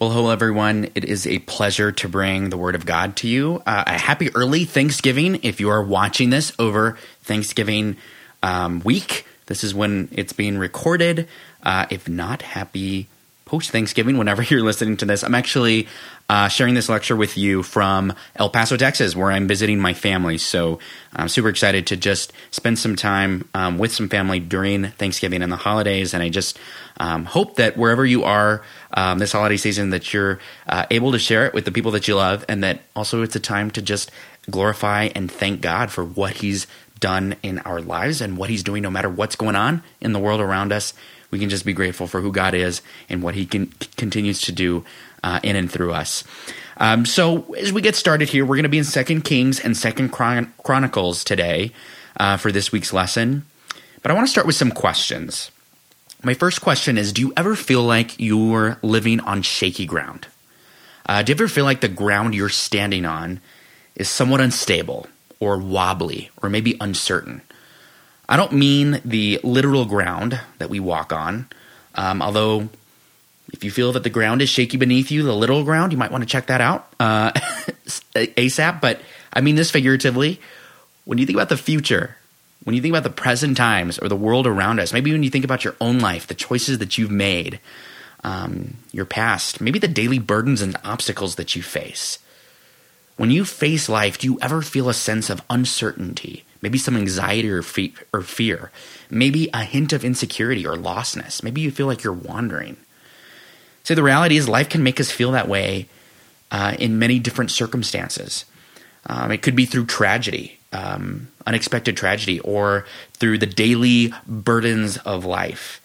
Well, hello, everyone. It is a pleasure to bring the Word of God to you. Uh, a happy early Thanksgiving if you are watching this over Thanksgiving um, week. This is when it's being recorded. Uh, if not, happy post Thanksgiving whenever you're listening to this. I'm actually uh, sharing this lecture with you from El Paso, Texas, where I'm visiting my family. So I'm super excited to just spend some time um, with some family during Thanksgiving and the holidays. And I just um, hope that wherever you are um, this holiday season, that you're uh, able to share it with the people that you love, and that also it's a time to just glorify and thank God for what He's done in our lives and what He's doing, no matter what's going on in the world around us. We can just be grateful for who God is and what He can, continues to do uh, in and through us. Um, so as we get started here, we're going to be in Second Kings and Second Chron- Chronicles today uh, for this week's lesson. But I want to start with some questions. My first question is Do you ever feel like you're living on shaky ground? Uh, do you ever feel like the ground you're standing on is somewhat unstable or wobbly or maybe uncertain? I don't mean the literal ground that we walk on, um, although if you feel that the ground is shaky beneath you, the literal ground, you might want to check that out uh, ASAP. But I mean this figuratively. When you think about the future, when you think about the present times or the world around us, maybe when you think about your own life, the choices that you've made, um, your past, maybe the daily burdens and obstacles that you face. When you face life, do you ever feel a sense of uncertainty? Maybe some anxiety or, fe- or fear? Maybe a hint of insecurity or lostness? Maybe you feel like you're wandering. So the reality is life can make us feel that way uh, in many different circumstances. Um, it could be through tragedy, um, unexpected tragedy, or through the daily burdens of life.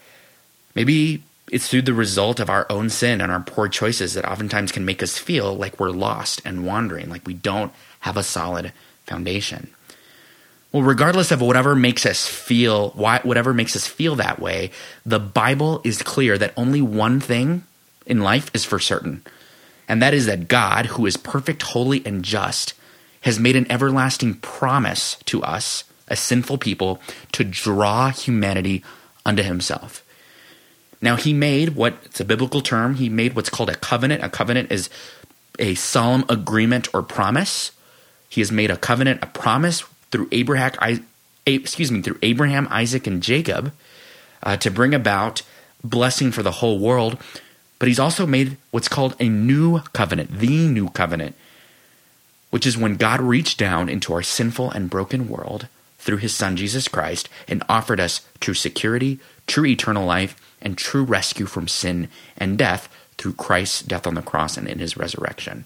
Maybe it's through the result of our own sin and our poor choices that oftentimes can make us feel like we're lost and wandering, like we don't have a solid foundation. Well, regardless of whatever makes us feel, whatever makes us feel that way, the Bible is clear that only one thing in life is for certain, and that is that God, who is perfect, holy, and just, has made an everlasting promise to us, a sinful people, to draw humanity unto himself. Now, he made what it's a biblical term, he made what's called a covenant. A covenant is a solemn agreement or promise. He has made a covenant, a promise through Abraham, excuse me, through Abraham, Isaac, and Jacob uh, to bring about blessing for the whole world. But he's also made what's called a new covenant, the new covenant, which is when God reached down into our sinful and broken world through his son Jesus Christ and offered us true security, true eternal life, and true rescue from sin and death through Christ's death on the cross and in his resurrection.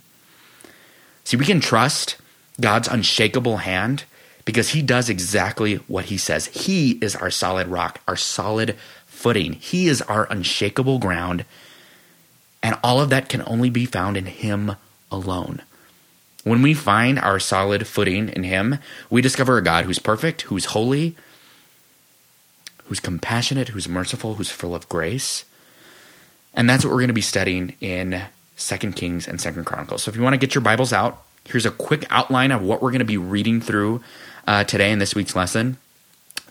See, we can trust God's unshakable hand because he does exactly what he says. He is our solid rock, our solid footing. He is our unshakable ground and all of that can only be found in Him alone. When we find our solid footing in Him, we discover a God who's perfect, who's holy, who's compassionate, who's merciful, who's full of grace. And that's what we're going to be studying in Second Kings and Second Chronicles. So if you want to get your Bibles out, here's a quick outline of what we're going to be reading through uh, today in this week's lesson.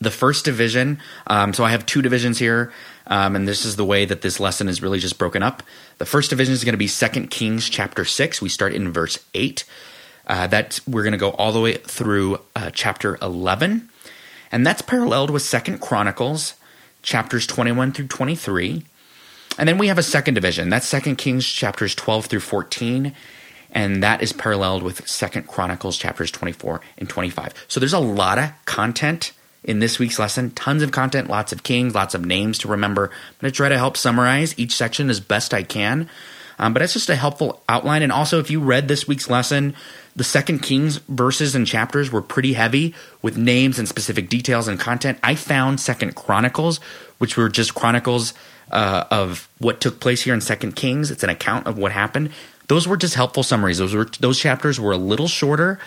The first division, um, so I have two divisions here. Um, and this is the way that this lesson is really just broken up. The first division is going to be Second Kings chapter 6. We start in verse 8. Uh, that we're going to go all the way through uh, chapter 11. And that's paralleled with Second Chronicles chapters 21 through 23. And then we have a second division. That's Second Kings chapters 12 through 14 and that is paralleled with Second Chronicles chapters 24 and 25. So there's a lot of content in this week's lesson. Tons of content, lots of kings, lots of names to remember. I'm going to try to help summarize each section as best I can. Um, but it's just a helpful outline. And also, if you read this week's lesson, the second Kings verses and chapters were pretty heavy with names and specific details and content. I found Second Chronicles, which were just chronicles uh, of what took place here in Second Kings. It's an account of what happened. Those were just helpful summaries. Those were those chapters were a little shorter,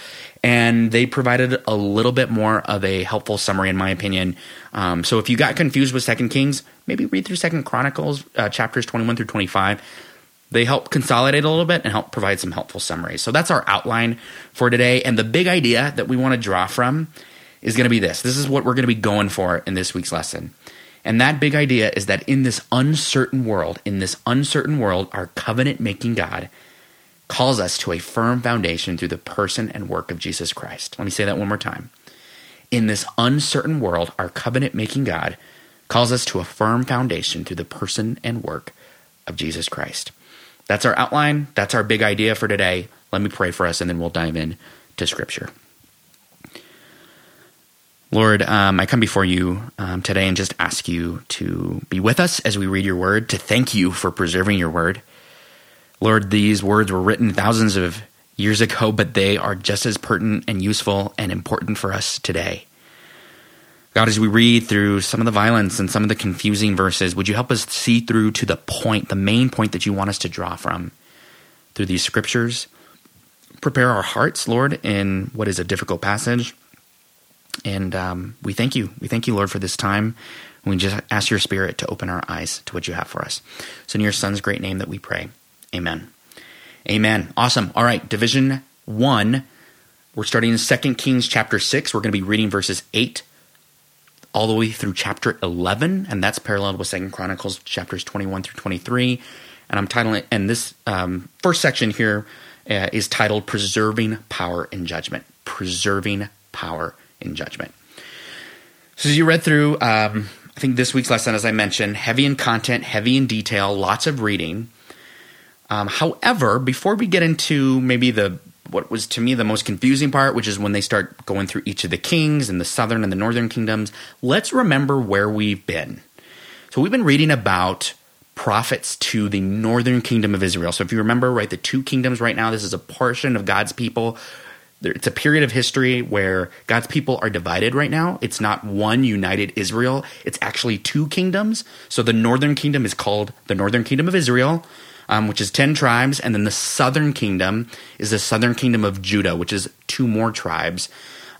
and they provided a little bit more of a helpful summary, in my opinion. Um, so if you got confused with Second Kings, maybe read through Second Chronicles uh, chapters twenty one through twenty five. They help consolidate a little bit and help provide some helpful summaries. So that's our outline for today, and the big idea that we want to draw from is going to be this. This is what we're going to be going for in this week's lesson. And that big idea is that in this uncertain world, in this uncertain world, our covenant making God calls us to a firm foundation through the person and work of Jesus Christ. Let me say that one more time. In this uncertain world, our covenant making God calls us to a firm foundation through the person and work of Jesus Christ. That's our outline. That's our big idea for today. Let me pray for us and then we'll dive in to Scripture. Lord, um, I come before you um, today and just ask you to be with us as we read your word, to thank you for preserving your word. Lord, these words were written thousands of years ago, but they are just as pertinent and useful and important for us today. God, as we read through some of the violence and some of the confusing verses, would you help us see through to the point, the main point that you want us to draw from through these scriptures? Prepare our hearts, Lord, in what is a difficult passage and um, we thank you. We thank you, Lord, for this time. We just ask your spirit to open our eyes to what you have for us. So, in your son's great name that we pray. Amen. Amen. Awesome. All right, Division 1. We're starting in 2 Kings chapter 6. We're going to be reading verses 8 all the way through chapter 11, and that's paralleled with Second Chronicles chapters 21 through 23. And I'm titling it, and this um, first section here uh, is titled Preserving Power in Judgment. Preserving Power in judgment. So, as you read through, um, I think this week's lesson, as I mentioned, heavy in content, heavy in detail, lots of reading. Um, however, before we get into maybe the what was to me the most confusing part, which is when they start going through each of the kings and the southern and the northern kingdoms, let's remember where we've been. So we've been reading about prophets to the northern kingdom of Israel. So if you remember, right, the two kingdoms right now, this is a portion of God's people it's a period of history where God's people are divided right now. It's not one united Israel, it's actually two kingdoms. So the northern kingdom is called the northern kingdom of Israel, um, which is 10 tribes. And then the southern kingdom is the southern kingdom of Judah, which is two more tribes.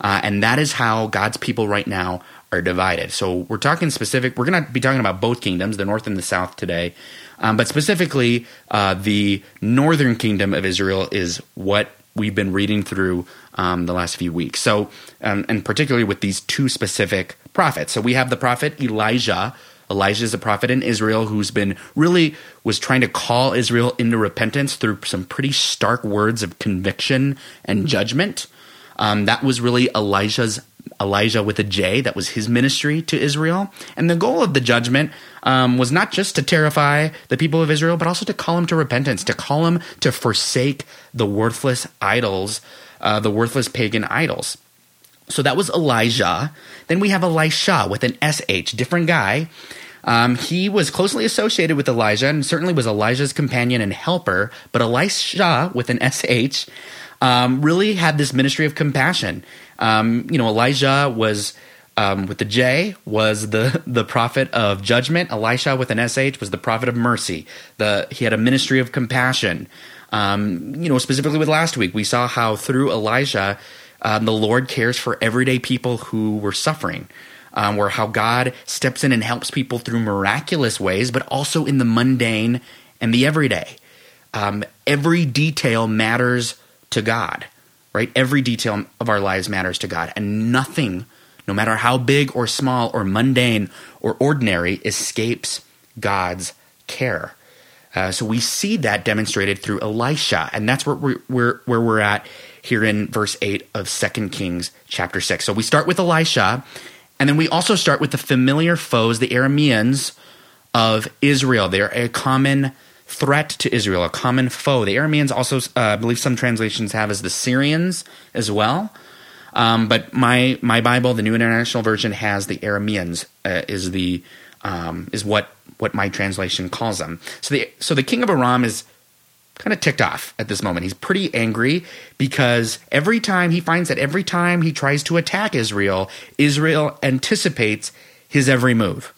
Uh, and that is how God's people right now are divided. So we're talking specific, we're going to be talking about both kingdoms, the north and the south today. Um, but specifically, uh, the northern kingdom of Israel is what we've been reading through um, the last few weeks. So, um, and particularly with these two specific prophets. So we have the prophet Elijah. Elijah is a prophet in Israel who's been really was trying to call Israel into repentance through some pretty stark words of conviction and judgment. Um, that was really Elijah's Elijah with a J. That was his ministry to Israel. And the goal of the judgment um, was not just to terrify the people of Israel, but also to call them to repentance, to call them to forsake the worthless idols, uh, the worthless pagan idols. So that was Elijah. Then we have Elisha with an SH, different guy. Um, he was closely associated with Elijah and certainly was Elijah's companion and helper, but Elisha with an SH um, really had this ministry of compassion. Um, you know, Elijah was um, with the J was the the prophet of judgment. Elisha with an sh was the prophet of mercy. The he had a ministry of compassion. Um, you know, specifically with last week, we saw how through Elijah, um, the Lord cares for everyday people who were suffering. Um, where how God steps in and helps people through miraculous ways, but also in the mundane and the everyday. Um, every detail matters to God, right? Every detail of our lives matters to God, and nothing no matter how big or small or mundane or ordinary, escapes God's care. Uh, so we see that demonstrated through Elisha, and that's where we're, where, where we're at here in verse 8 of 2 Kings chapter 6. So we start with Elisha, and then we also start with the familiar foes, the Arameans of Israel. They're a common threat to Israel, a common foe. The Arameans also, uh, I believe some translations have as the Syrians as well. Um, but my my Bible, the New International Version, has the Arameans uh, is the um, is what what my translation calls them. So the so the king of Aram is kind of ticked off at this moment. He's pretty angry because every time he finds that every time he tries to attack Israel, Israel anticipates his every move.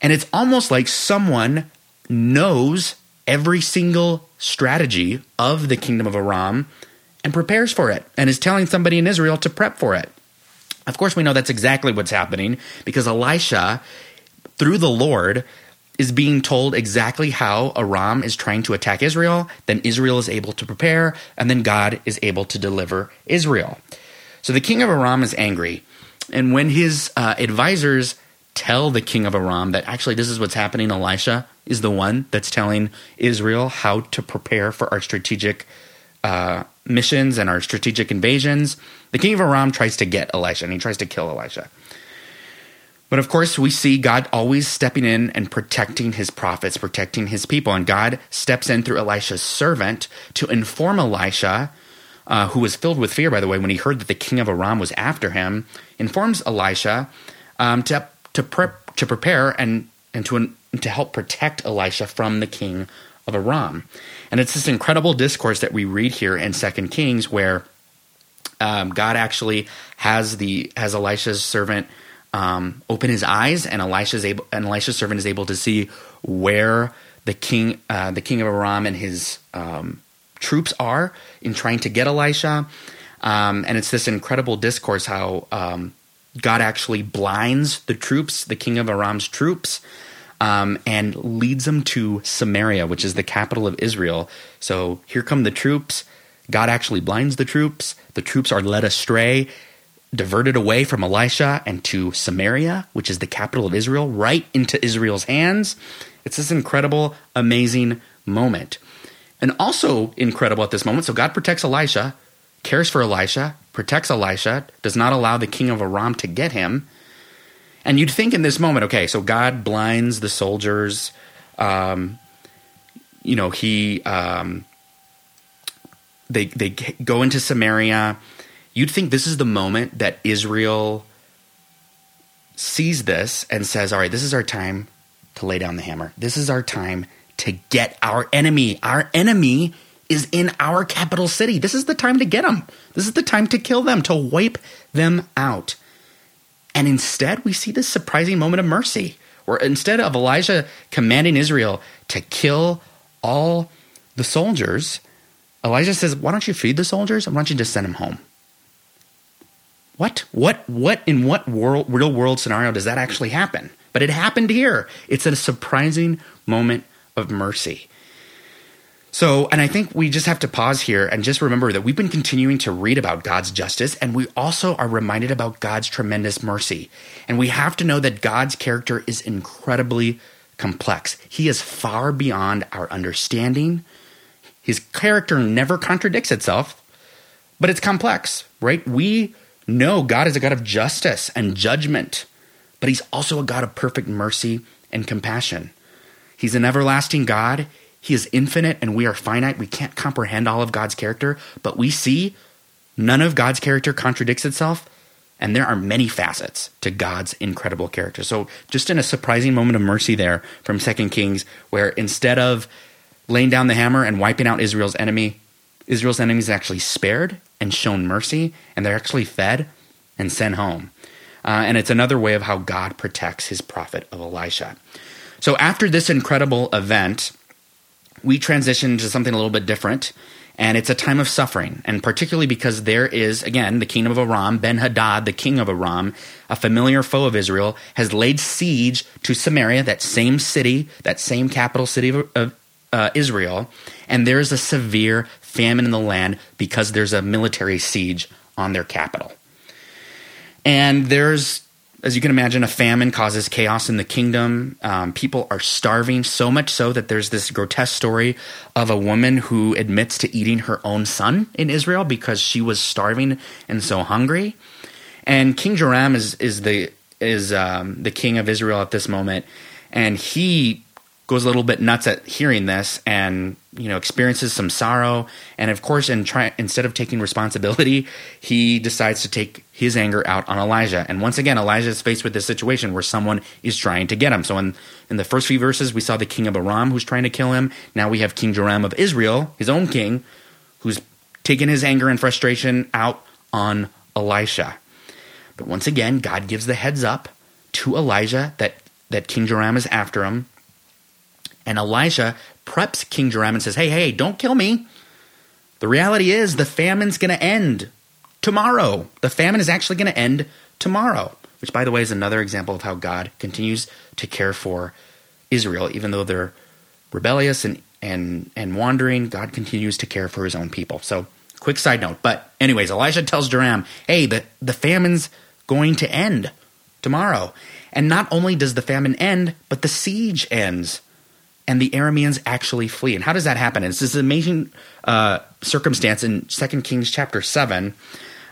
And it's almost like someone knows every single strategy of the kingdom of Aram and prepares for it and is telling somebody in Israel to prep for it. Of course, we know that's exactly what's happening because Elisha, through the Lord, is being told exactly how Aram is trying to attack Israel. Then Israel is able to prepare, and then God is able to deliver Israel. So the king of Aram is angry. And when his uh, advisors tell the king of Aram that actually this is what's happening. Elisha is the one that's telling Israel how to prepare for our strategic uh, missions and our strategic invasions. The king of Aram tries to get Elisha and he tries to kill Elisha. But of course, we see God always stepping in and protecting his prophets, protecting his people. And God steps in through Elisha's servant to inform Elisha, uh, who was filled with fear, by the way, when he heard that the king of Aram was after him, informs Elisha um, to, to, prep, to prepare and, and to, to help protect Elisha from the king of Aram. And it's this incredible discourse that we read here in Second Kings where um, God actually has the has Elisha's servant um, open his eyes, and Elisha's able, and Elisha's servant is able to see where the king, uh, the king of Aram, and his um, troops are in trying to get Elisha. Um, and it's this incredible discourse how um, God actually blinds the troops, the king of Aram's troops, um, and leads them to Samaria, which is the capital of Israel. So here come the troops. God actually blinds the troops. The troops are led astray diverted away from Elisha and to Samaria, which is the capital of Israel, right into Israel's hands. It's this incredible, amazing moment. And also incredible at this moment. So God protects Elisha, cares for Elisha, protects Elisha, does not allow the king of Aram to get him. And you'd think in this moment, okay, so God blinds the soldiers. Um, you know, he um, they they go into Samaria You'd think this is the moment that Israel sees this and says, All right, this is our time to lay down the hammer. This is our time to get our enemy. Our enemy is in our capital city. This is the time to get them. This is the time to kill them, to wipe them out. And instead, we see this surprising moment of mercy, where instead of Elijah commanding Israel to kill all the soldiers, Elijah says, Why don't you feed the soldiers? I want you to send them home. What? What? What? In what world, real world scenario does that actually happen? But it happened here. It's a surprising moment of mercy. So, and I think we just have to pause here and just remember that we've been continuing to read about God's justice, and we also are reminded about God's tremendous mercy. And we have to know that God's character is incredibly complex. He is far beyond our understanding. His character never contradicts itself, but it's complex, right? We no, God is a God of justice and judgment, but He's also a God of perfect mercy and compassion. He's an everlasting God. He is infinite and we are finite. We can't comprehend all of God's character, but we see none of God's character contradicts itself. And there are many facets to God's incredible character. So, just in a surprising moment of mercy there from Second Kings, where instead of laying down the hammer and wiping out Israel's enemy, Israel's enemies actually spared and shown mercy, and they're actually fed and sent home. Uh, and it's another way of how God protects his prophet of Elisha. So after this incredible event, we transition to something a little bit different. And it's a time of suffering, and particularly because there is, again, the king of Aram, Ben Hadad, the king of Aram, a familiar foe of Israel, has laid siege to Samaria, that same city, that same capital city of, of uh, Israel, and there's a severe famine in the land because there's a military siege on their capital. And there's, as you can imagine, a famine causes chaos in the kingdom. Um, people are starving, so much so that there's this grotesque story of a woman who admits to eating her own son in Israel because she was starving and so hungry. And King Joram is is the is um, the king of Israel at this moment, and he goes a little bit nuts at hearing this and you know experiences some sorrow. And of course in try, instead of taking responsibility he decides to take his anger out on elijah. And once again elijah is faced with this situation where someone is trying to get him. So in, in the first few verses we saw the king of aram who's trying to kill him. Now we have king joram of israel his own king who's taken his anger and frustration out on elisha. But once again god gives the heads up to elijah that that king joram is after him and Elijah preps King Joram and says, Hey, hey, don't kill me. The reality is the famine's going to end tomorrow. The famine is actually going to end tomorrow, which, by the way, is another example of how God continues to care for Israel, even though they're rebellious and, and, and wandering. God continues to care for his own people. So, quick side note. But, anyways, Elijah tells Joram, Hey, the, the famine's going to end tomorrow. And not only does the famine end, but the siege ends and the Arameans actually flee. And how does that happen? It's this amazing uh, circumstance in 2 Kings chapter 7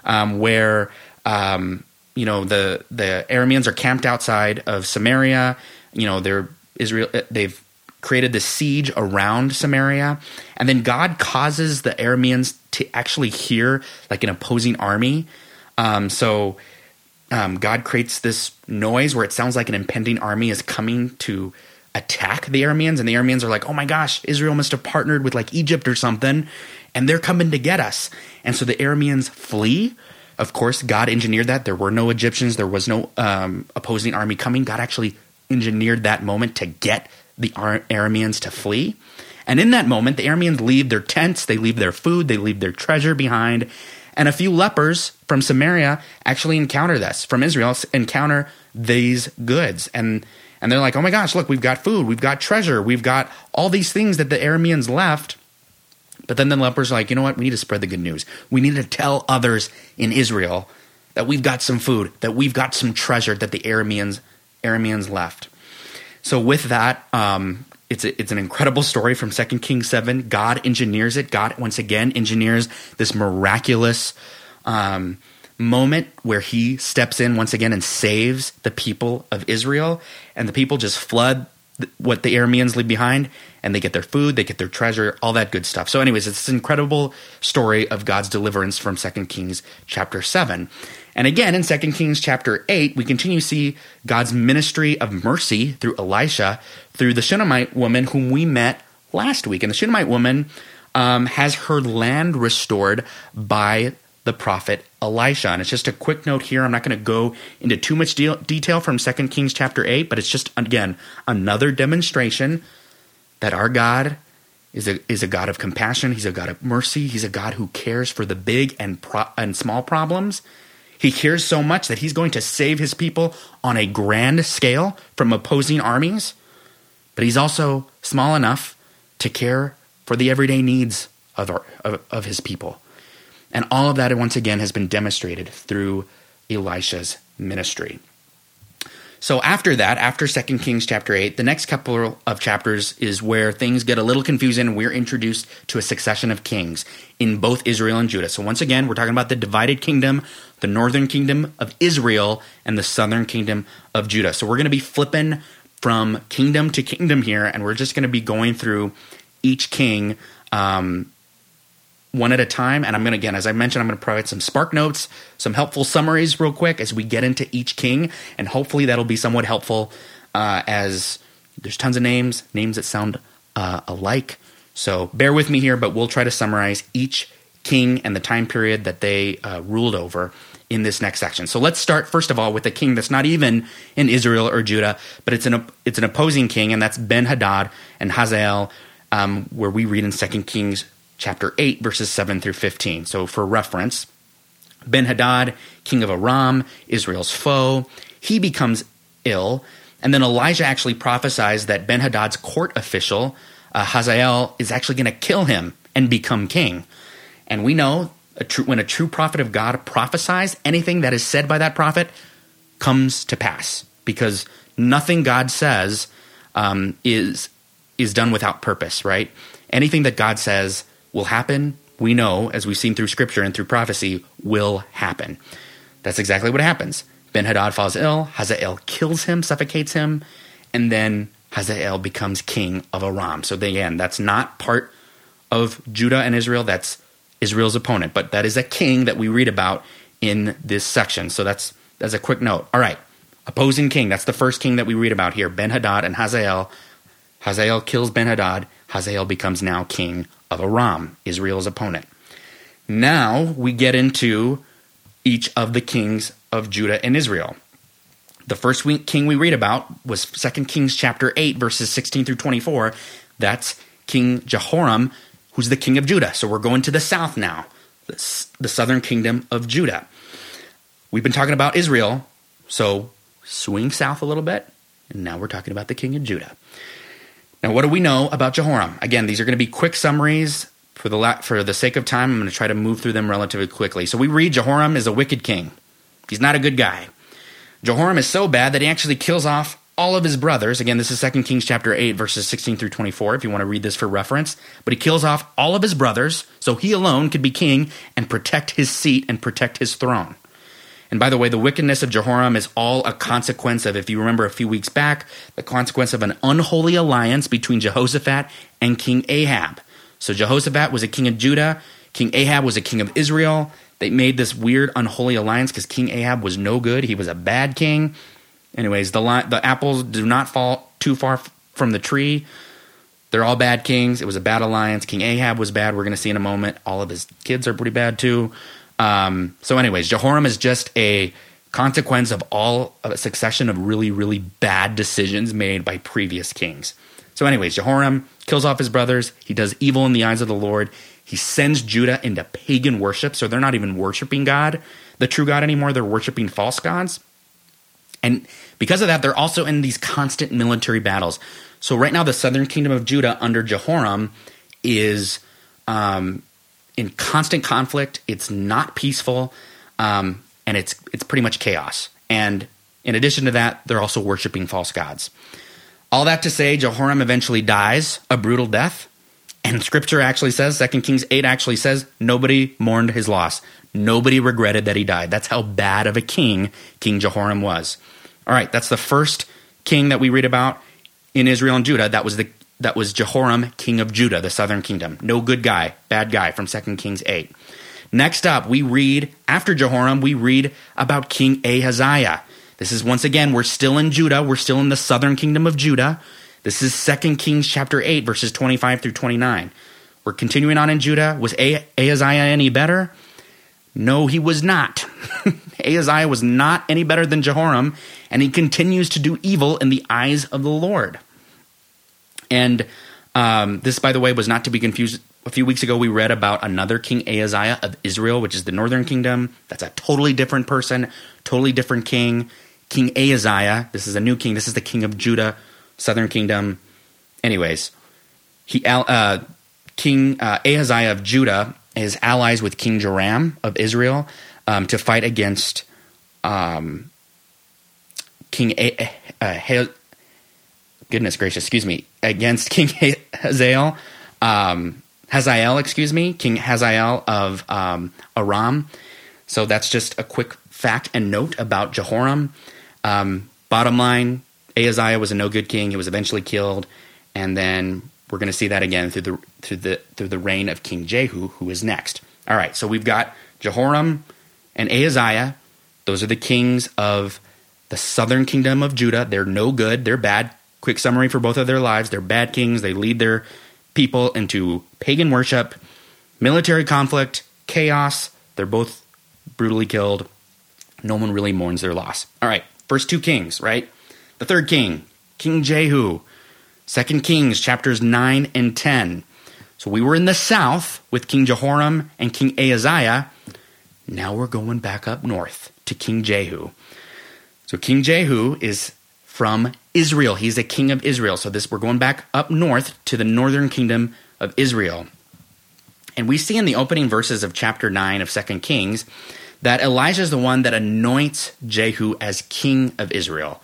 um, where um, you know the the Arameans are camped outside of Samaria. You know they're Israel. They've created this siege around Samaria, and then God causes the Arameans to actually hear like an opposing army. Um, so um, God creates this noise where it sounds like an impending army is coming to attack the Arameans, and the Arameans are like, "Oh my gosh, Israel must have partnered with like Egypt or something, and they're coming to get us." And so the Arameans flee of course, God engineered that. There were no Egyptians, there was no um, opposing army coming. God actually engineered that moment to get the Ar- Arameans to flee. And in that moment, the Arameans leave their tents, they leave their food, they leave their treasure behind. And a few lepers from Samaria actually encounter this, from Israel, encounter these goods. And and they're like, oh my gosh, look, we've got food, we've got treasure, we've got all these things that the Arameans left. But then the lepers are like, you know what? We need to spread the good news. We need to tell others in Israel that we've got some food, that we've got some treasure that the Arameans Arameans left. So with that, um, it's a, it's an incredible story from Second Kings seven. God engineers it. God once again engineers this miraculous um, moment where He steps in once again and saves the people of Israel, and the people just flood what the Arameans leave behind, and they get their food, they get their treasure, all that good stuff. So, anyways, it's this incredible story of God's deliverance from Second Kings chapter 7. And again, in Second Kings chapter 8, we continue to see God's ministry of mercy through Elisha, through the Shunammite woman whom we met last week. And the Shunammite woman um, has her land restored by the prophet Elisha. And it's just a quick note here. I'm not going to go into too much de- detail from 2 Kings chapter 8, but it's just, again, another demonstration that our God is a, is a God of compassion. He's a God of mercy. He's a God who cares for the big and, pro- and small problems. He cares so much that he's going to save his people on a grand scale from opposing armies. But he's also small enough to care for the everyday needs of, our, of, of his people. And all of that, once again, has been demonstrated through Elisha's ministry. So after that, after 2 Kings chapter 8, the next couple of chapters is where things get a little confusing. We're introduced to a succession of kings in both Israel and Judah. So once again, we're talking about the divided kingdom, the northern kingdom of Israel, and the southern kingdom of Judah. So we're going to be flipping from kingdom to kingdom here, and we're just going to be going through each king um, one at a time. And I'm going to, again, as I mentioned, I'm going to provide some spark notes, some helpful summaries real quick as we get into each king. And hopefully that'll be somewhat helpful uh, as there's tons of names, names that sound uh, alike. So bear with me here, but we'll try to summarize each king and the time period that they uh, ruled over in this next section. So let's start first of all with a king that's not even in Israel or Judah, but it's an it's an opposing king, and that's Ben Hadad and Hazael, um, where we read in Second Kings chapter 8, verses 7 through 15. So, for reference, Ben Hadad, king of Aram, Israel's foe, he becomes ill. And then Elijah actually prophesies that Ben Hadad's court official, uh, Hazael, is actually going to kill him and become king. And we know a true, when a true prophet of God prophesies, anything that is said by that prophet comes to pass because nothing God says um, is is done without purpose, right? Anything that God says will happen, we know, as we've seen through scripture and through prophecy, will happen. That's exactly what happens. Ben Hadad falls ill, Hazael kills him, suffocates him, and then Hazael becomes king of Aram. So again, that's not part of Judah and Israel, that's Israel's opponent, but that is a king that we read about in this section. So that's that's a quick note. All right. Opposing king, that's the first king that we read about here, Ben Hadad and Hazael. Hazael kills Ben Hadad. Hazael becomes now king of Aram, Israel's opponent. Now we get into each of the kings of Judah and Israel. The first king we read about was 2 Kings chapter 8 verses 16 through 24. That's King Jehoram, who's the king of Judah. So we're going to the south now, the southern kingdom of Judah. We've been talking about Israel, so swing south a little bit, and now we're talking about the king of Judah. Now, what do we know about Jehoram? Again, these are going to be quick summaries. For the, la- for the sake of time, I'm going to try to move through them relatively quickly. So we read Jehoram is a wicked king. He's not a good guy. Jehoram is so bad that he actually kills off all of his brothers. Again, this is 2 Kings chapter 8, verses 16 through 24, if you want to read this for reference. But he kills off all of his brothers, so he alone could be king and protect his seat and protect his throne. And by the way, the wickedness of Jehoram is all a consequence of, if you remember a few weeks back, the consequence of an unholy alliance between Jehoshaphat and King Ahab. So Jehoshaphat was a king of Judah, King Ahab was a king of Israel. They made this weird unholy alliance because King Ahab was no good. He was a bad king. Anyways, the li- the apples do not fall too far f- from the tree. They're all bad kings. It was a bad alliance. King Ahab was bad. We're going to see in a moment. All of his kids are pretty bad too. Um, so, anyways, Jehoram is just a consequence of all of a succession of really, really bad decisions made by previous kings. So, anyways, Jehoram kills off his brothers. He does evil in the eyes of the Lord. He sends Judah into pagan worship. So they're not even worshiping God, the true God anymore. They're worshiping false gods. And because of that, they're also in these constant military battles. So right now, the southern kingdom of Judah under Jehoram is um, in constant conflict. It's not peaceful, um, and it's it's pretty much chaos. And in addition to that, they're also worshiping false gods. All that to say, Jehoram eventually dies a brutal death. And scripture actually says, 2 Kings 8 actually says, nobody mourned his loss. Nobody regretted that he died. That's how bad of a king King Jehoram was. All right, that's the first king that we read about in Israel and Judah. That was the that was Jehoram, king of Judah, the southern kingdom. No good guy, bad guy from 2 Kings 8. Next up, we read after Jehoram, we read about King Ahaziah. This is once again, we're still in Judah, we're still in the southern kingdom of Judah. This is 2 Kings chapter 8 verses 25 through 29. We're continuing on in Judah. Was Ahaziah any better? No, he was not. Ahaziah was not any better than Jehoram, and he continues to do evil in the eyes of the Lord. And um, this, by the way, was not to be confused. A few weeks ago, we read about another King Ahaziah of Israel, which is the northern kingdom. That's a totally different person, totally different king. King Ahaziah, this is a new king. This is the king of Judah, southern kingdom. Anyways, he uh, King uh, Ahaziah of Judah is allies with King Joram of Israel um, to fight against um, King a- uh, goodness gracious, excuse me, against King Hazael, um, Hazael, excuse me, King Hazael of um, Aram. So that's just a quick fact and note about Jehoram. Um, bottom line, Ahaziah was a no good king. He was eventually killed, and then we're going to see that again through the through the through the reign of King Jehu, who is next. All right, so we've got Jehoram and Ahaziah. Those are the kings of the southern kingdom of Judah. They're no good. They're bad. Quick summary for both of their lives. They're bad kings. They lead their people into pagan worship, military conflict, chaos. They're both brutally killed. No one really mourns their loss. All right, first two kings, right? The third king, King Jehu. Second Kings chapters 9 and 10. So we were in the south with King Jehoram and King Ahaziah. Now we're going back up north to King Jehu. So King Jehu is from Israel. He's a king of Israel. So this we're going back up north to the northern kingdom of Israel. And we see in the opening verses of chapter 9 of 2 Kings that Elijah is the one that anoints Jehu as king of Israel.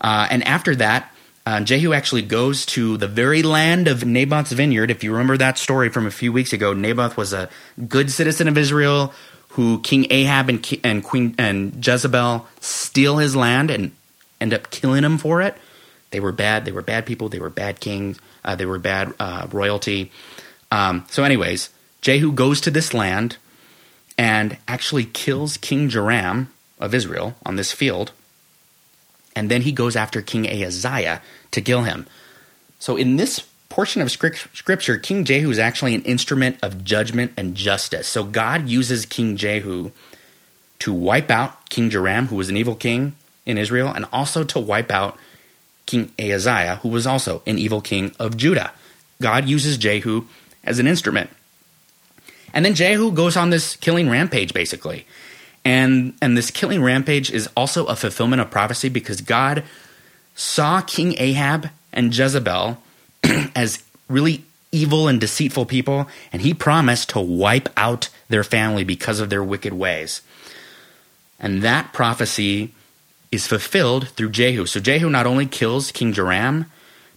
Uh, and after that, uh, Jehu actually goes to the very land of Naboth's vineyard. If you remember that story from a few weeks ago, Naboth was a good citizen of Israel who King Ahab and, and Queen and Jezebel steal his land and end up killing him for it. They were bad. They were bad people. They were bad kings. Uh, they were bad uh, royalty. Um, so, anyways, Jehu goes to this land and actually kills King Joram of Israel on this field and then he goes after King Ahaziah to kill him. So in this portion of scripture, King Jehu is actually an instrument of judgment and justice. So God uses King Jehu to wipe out King Joram, who was an evil king in Israel, and also to wipe out King Ahaziah, who was also an evil king of Judah. God uses Jehu as an instrument. And then Jehu goes on this killing rampage, basically. And and this killing rampage is also a fulfillment of prophecy because God saw King Ahab and Jezebel as really evil and deceitful people, and he promised to wipe out their family because of their wicked ways. And that prophecy is fulfilled through Jehu. So Jehu not only kills King Joram,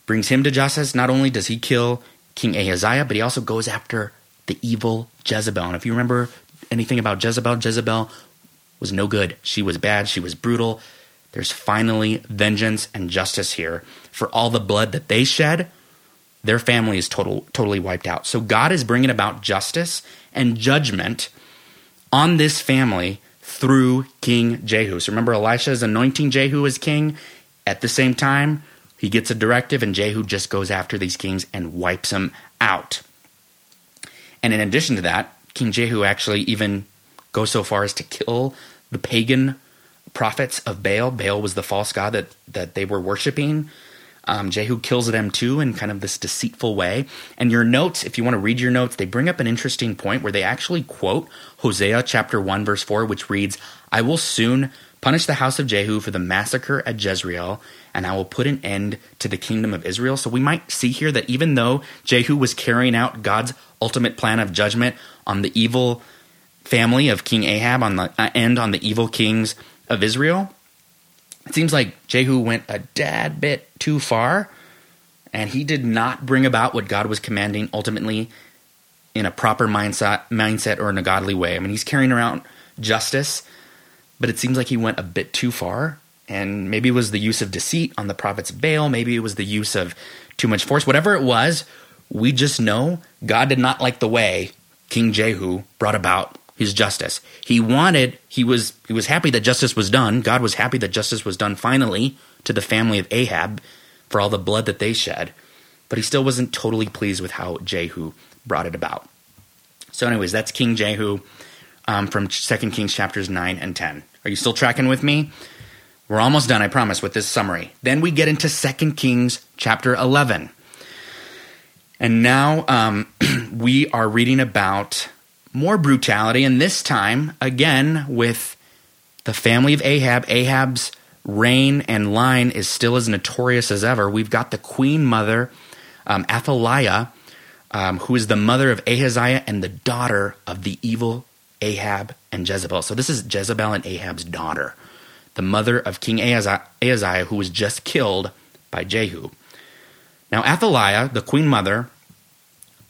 brings him to justice, not only does he kill King Ahaziah, but he also goes after the evil Jezebel. And if you remember anything about Jezebel, Jezebel was no good. She was bad, she was brutal. There's finally vengeance and justice here for all the blood that they shed. Their family is total, totally wiped out. So God is bringing about justice and judgment on this family through King Jehu. So remember, Elisha is anointing Jehu as king. At the same time, he gets a directive, and Jehu just goes after these kings and wipes them out. And in addition to that, King Jehu actually even goes so far as to kill the pagan prophets of Baal. Baal was the false god that, that they were worshiping. Um, Jehu kills them too in kind of this deceitful way. And your notes, if you want to read your notes, they bring up an interesting point where they actually quote Hosea chapter 1, verse 4, which reads, I will soon punish the house of Jehu for the massacre at Jezreel, and I will put an end to the kingdom of Israel. So we might see here that even though Jehu was carrying out God's ultimate plan of judgment on the evil family of King Ahab on the uh, end on the evil kings of Israel, it seems like Jehu went a dad bit too far, and he did not bring about what God was commanding ultimately in a proper mindset, mindset or in a godly way. I mean, he's carrying around justice, but it seems like he went a bit too far. And maybe it was the use of deceit on the prophets of Baal. Maybe it was the use of too much force. Whatever it was, we just know God did not like the way King Jehu brought about his justice. He wanted, he was he was happy that justice was done. God was happy that justice was done finally to the family of Ahab for all the blood that they shed. But he still wasn't totally pleased with how Jehu brought it about. So, anyways, that's King Jehu um, from Second Kings chapters 9 and 10. Are you still tracking with me? We're almost done, I promise, with this summary. Then we get into 2 Kings chapter 11. And now um, we are reading about more brutality, and this time, again, with the family of Ahab. Ahab's reign and line is still as notorious as ever. We've got the queen mother, um, Athaliah, um, who is the mother of Ahaziah and the daughter of the evil Ahab and Jezebel. So this is Jezebel and Ahab's daughter, the mother of King Ahaziah, who was just killed by Jehu. Now, Athaliah, the queen mother,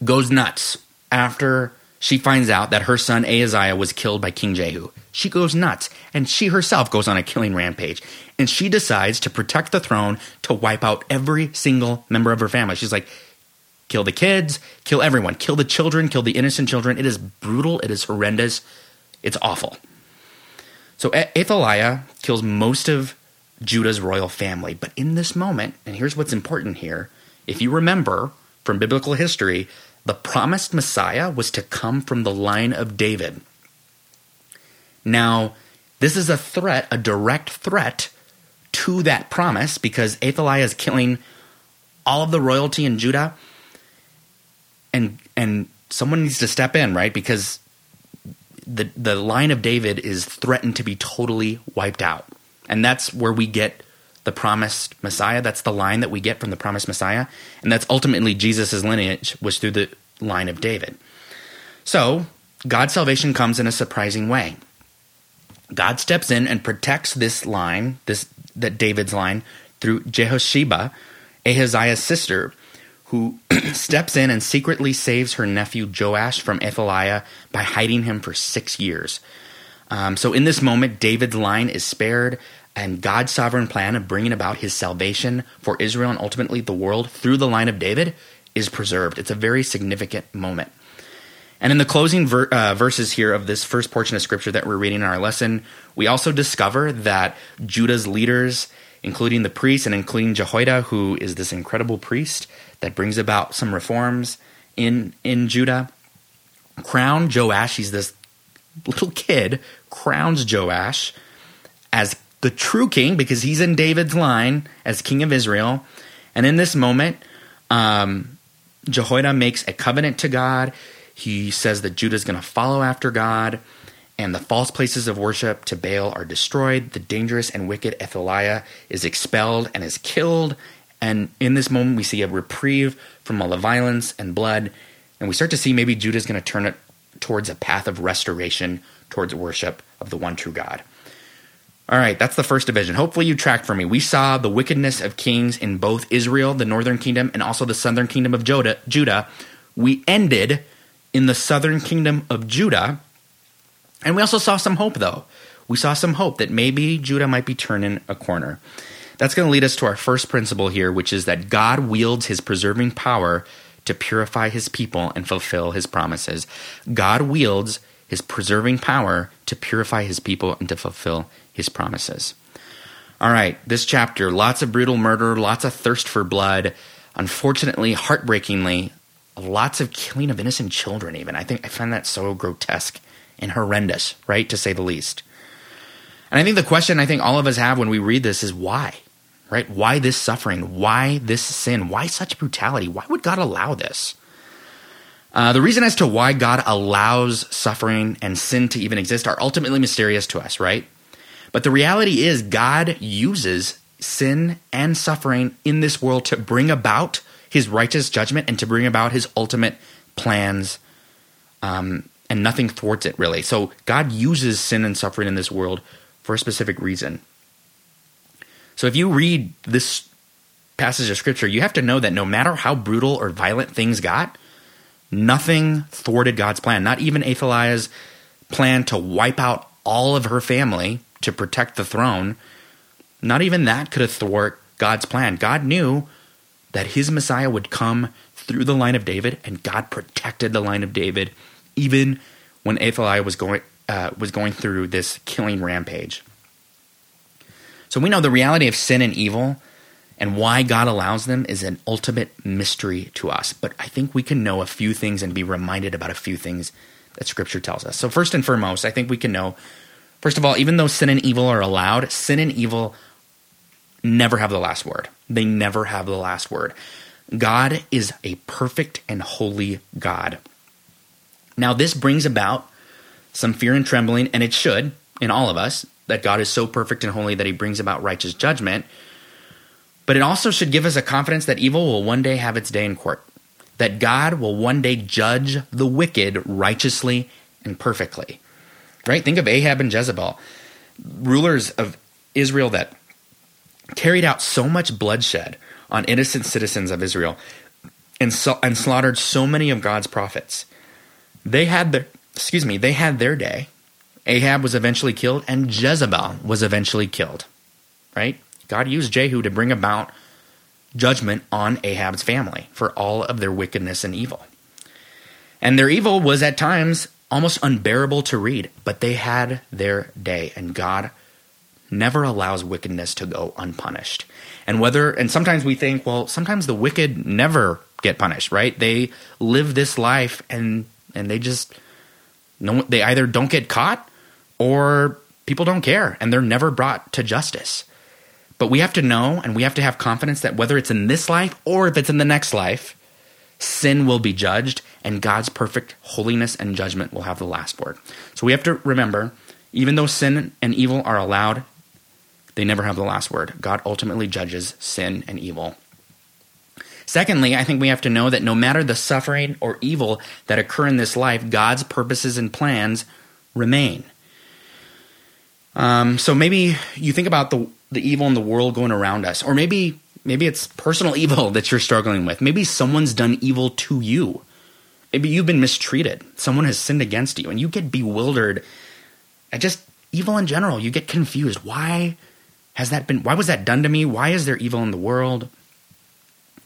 goes nuts after she finds out that her son Ahaziah was killed by King Jehu. She goes nuts, and she herself goes on a killing rampage. And she decides to protect the throne to wipe out every single member of her family. She's like, kill the kids, kill everyone, kill the children, kill the innocent children. It is brutal, it is horrendous, it's awful. So Athaliah kills most of Judah's royal family. But in this moment, and here's what's important here if you remember from biblical history, the promised Messiah was to come from the line of David. Now, this is a threat, a direct threat to that promise because Athaliah is killing all of the royalty in Judah and and someone needs to step in, right? Because the the line of David is threatened to be totally wiped out. And that's where we get the promised Messiah. That's the line that we get from the promised Messiah. And that's ultimately Jesus' lineage was through the line of David. So, God's salvation comes in a surprising way. God steps in and protects this line, this that David's line, through Jehosheba, Ahaziah's sister, who steps in and secretly saves her nephew Joash from Athaliah by hiding him for six years. Um, so in this moment, David's line is spared, and God's sovereign plan of bringing about his salvation for Israel and ultimately the world through the line of David is preserved. It's a very significant moment. And in the closing ver- uh, verses here of this first portion of scripture that we're reading in our lesson, we also discover that Judah's leaders, including the priests and including Jehoiada, who is this incredible priest, that brings about some reforms in in Judah. Crown Joash, he's this little kid, crowns Joash as the true king because he's in David's line as king of Israel. And in this moment, um, Jehoiada makes a covenant to God. He says that Judah is going to follow after God, and the false places of worship to Baal are destroyed. The dangerous and wicked Athaliah is expelled and is killed, and in this moment, we see a reprieve from all the violence and blood. And we start to see maybe Judah is going to turn it towards a path of restoration, towards worship of the one true God. All right, that's the first division. Hopefully, you tracked for me. We saw the wickedness of kings in both Israel, the northern kingdom, and also the southern kingdom of Judah. We ended in the southern kingdom of Judah, and we also saw some hope, though. We saw some hope that maybe Judah might be turning a corner. That's going to lead us to our first principle here, which is that God wields his preserving power to purify his people and fulfill his promises. God wields his preserving power to purify his people and to fulfill his promises. All right, this chapter, lots of brutal murder, lots of thirst for blood. Unfortunately, heartbreakingly, lots of killing of innocent children, even. I think I find that so grotesque and horrendous, right, to say the least. And I think the question I think all of us have when we read this is why? Right? Why this suffering? Why this sin? Why such brutality? Why would God allow this? Uh, the reason as to why God allows suffering and sin to even exist are ultimately mysterious to us, right? But the reality is, God uses sin and suffering in this world to bring about his righteous judgment and to bring about his ultimate plans. Um, and nothing thwarts it, really. So God uses sin and suffering in this world for a specific reason. So if you read this passage of scripture, you have to know that no matter how brutal or violent things got, nothing thwarted God's plan. Not even Athaliah's plan to wipe out all of her family to protect the throne. Not even that could thwart God's plan. God knew that his Messiah would come through the line of David, and God protected the line of David, even when Athaliah was going uh, was going through this killing rampage. So we know the reality of sin and evil and why God allows them is an ultimate mystery to us. But I think we can know a few things and be reminded about a few things that Scripture tells us. So, first and foremost, I think we can know, first of all, even though sin and evil are allowed, sin and evil never have the last word. They never have the last word. God is a perfect and holy God. Now, this brings about some fear and trembling, and it should in all of us that God is so perfect and holy that he brings about righteous judgment. But it also should give us a confidence that evil will one day have its day in court, that God will one day judge the wicked righteously and perfectly. Right? Think of Ahab and Jezebel, rulers of Israel that carried out so much bloodshed on innocent citizens of Israel and, and slaughtered so many of God's prophets. They had their excuse me, they had their day. Ahab was eventually killed and Jezebel was eventually killed. Right? God used Jehu to bring about judgment on Ahab's family for all of their wickedness and evil. And their evil was at times almost unbearable to read, but they had their day and God never allows wickedness to go unpunished. And whether, and sometimes we think, well, sometimes the wicked never get punished, right? They live this life and, and they just, no, they either don't get caught or people don't care and they're never brought to justice. But we have to know and we have to have confidence that whether it's in this life or if it's in the next life, sin will be judged and God's perfect holiness and judgment will have the last word. So we have to remember even though sin and evil are allowed they never have the last word. God ultimately judges sin and evil. Secondly, I think we have to know that no matter the suffering or evil that occur in this life, God's purposes and plans remain. Um, so maybe you think about the the evil in the world going around us, or maybe maybe it's personal evil that you're struggling with. Maybe someone's done evil to you. Maybe you've been mistreated. Someone has sinned against you, and you get bewildered. at just evil in general, you get confused. Why has that been, why was that done to me? Why is there evil in the world?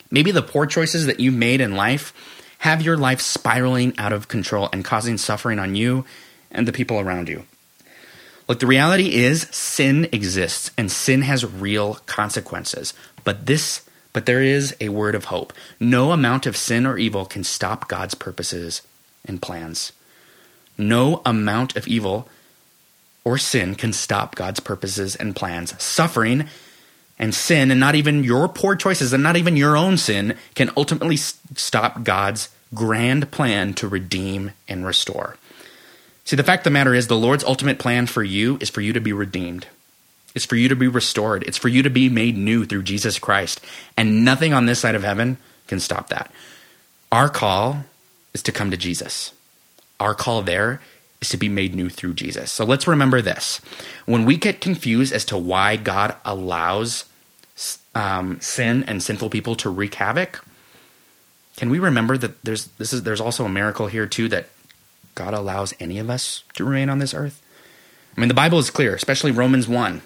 Maybe the poor choices that you made in life have your life spiraling out of control and causing suffering on you and the people around you. Look, the reality is sin exists and sin has real consequences. But this but there is a word of hope. No amount of sin or evil can stop God's purposes and plans. No amount of evil or sin can stop God's purposes and plans. Suffering and sin, and not even your poor choices, and not even your own sin, can ultimately stop God's grand plan to redeem and restore. See, the fact of the matter is, the Lord's ultimate plan for you is for you to be redeemed. It's for you to be restored. It's for you to be made new through Jesus Christ. And nothing on this side of heaven can stop that. Our call is to come to Jesus. Our call there is to be made new through Jesus. So let's remember this. When we get confused as to why God allows um, sin and sinful people to wreak havoc, can we remember that there's this is there's also a miracle here too that God allows any of us to remain on this earth? I mean, the Bible is clear, especially Romans 1.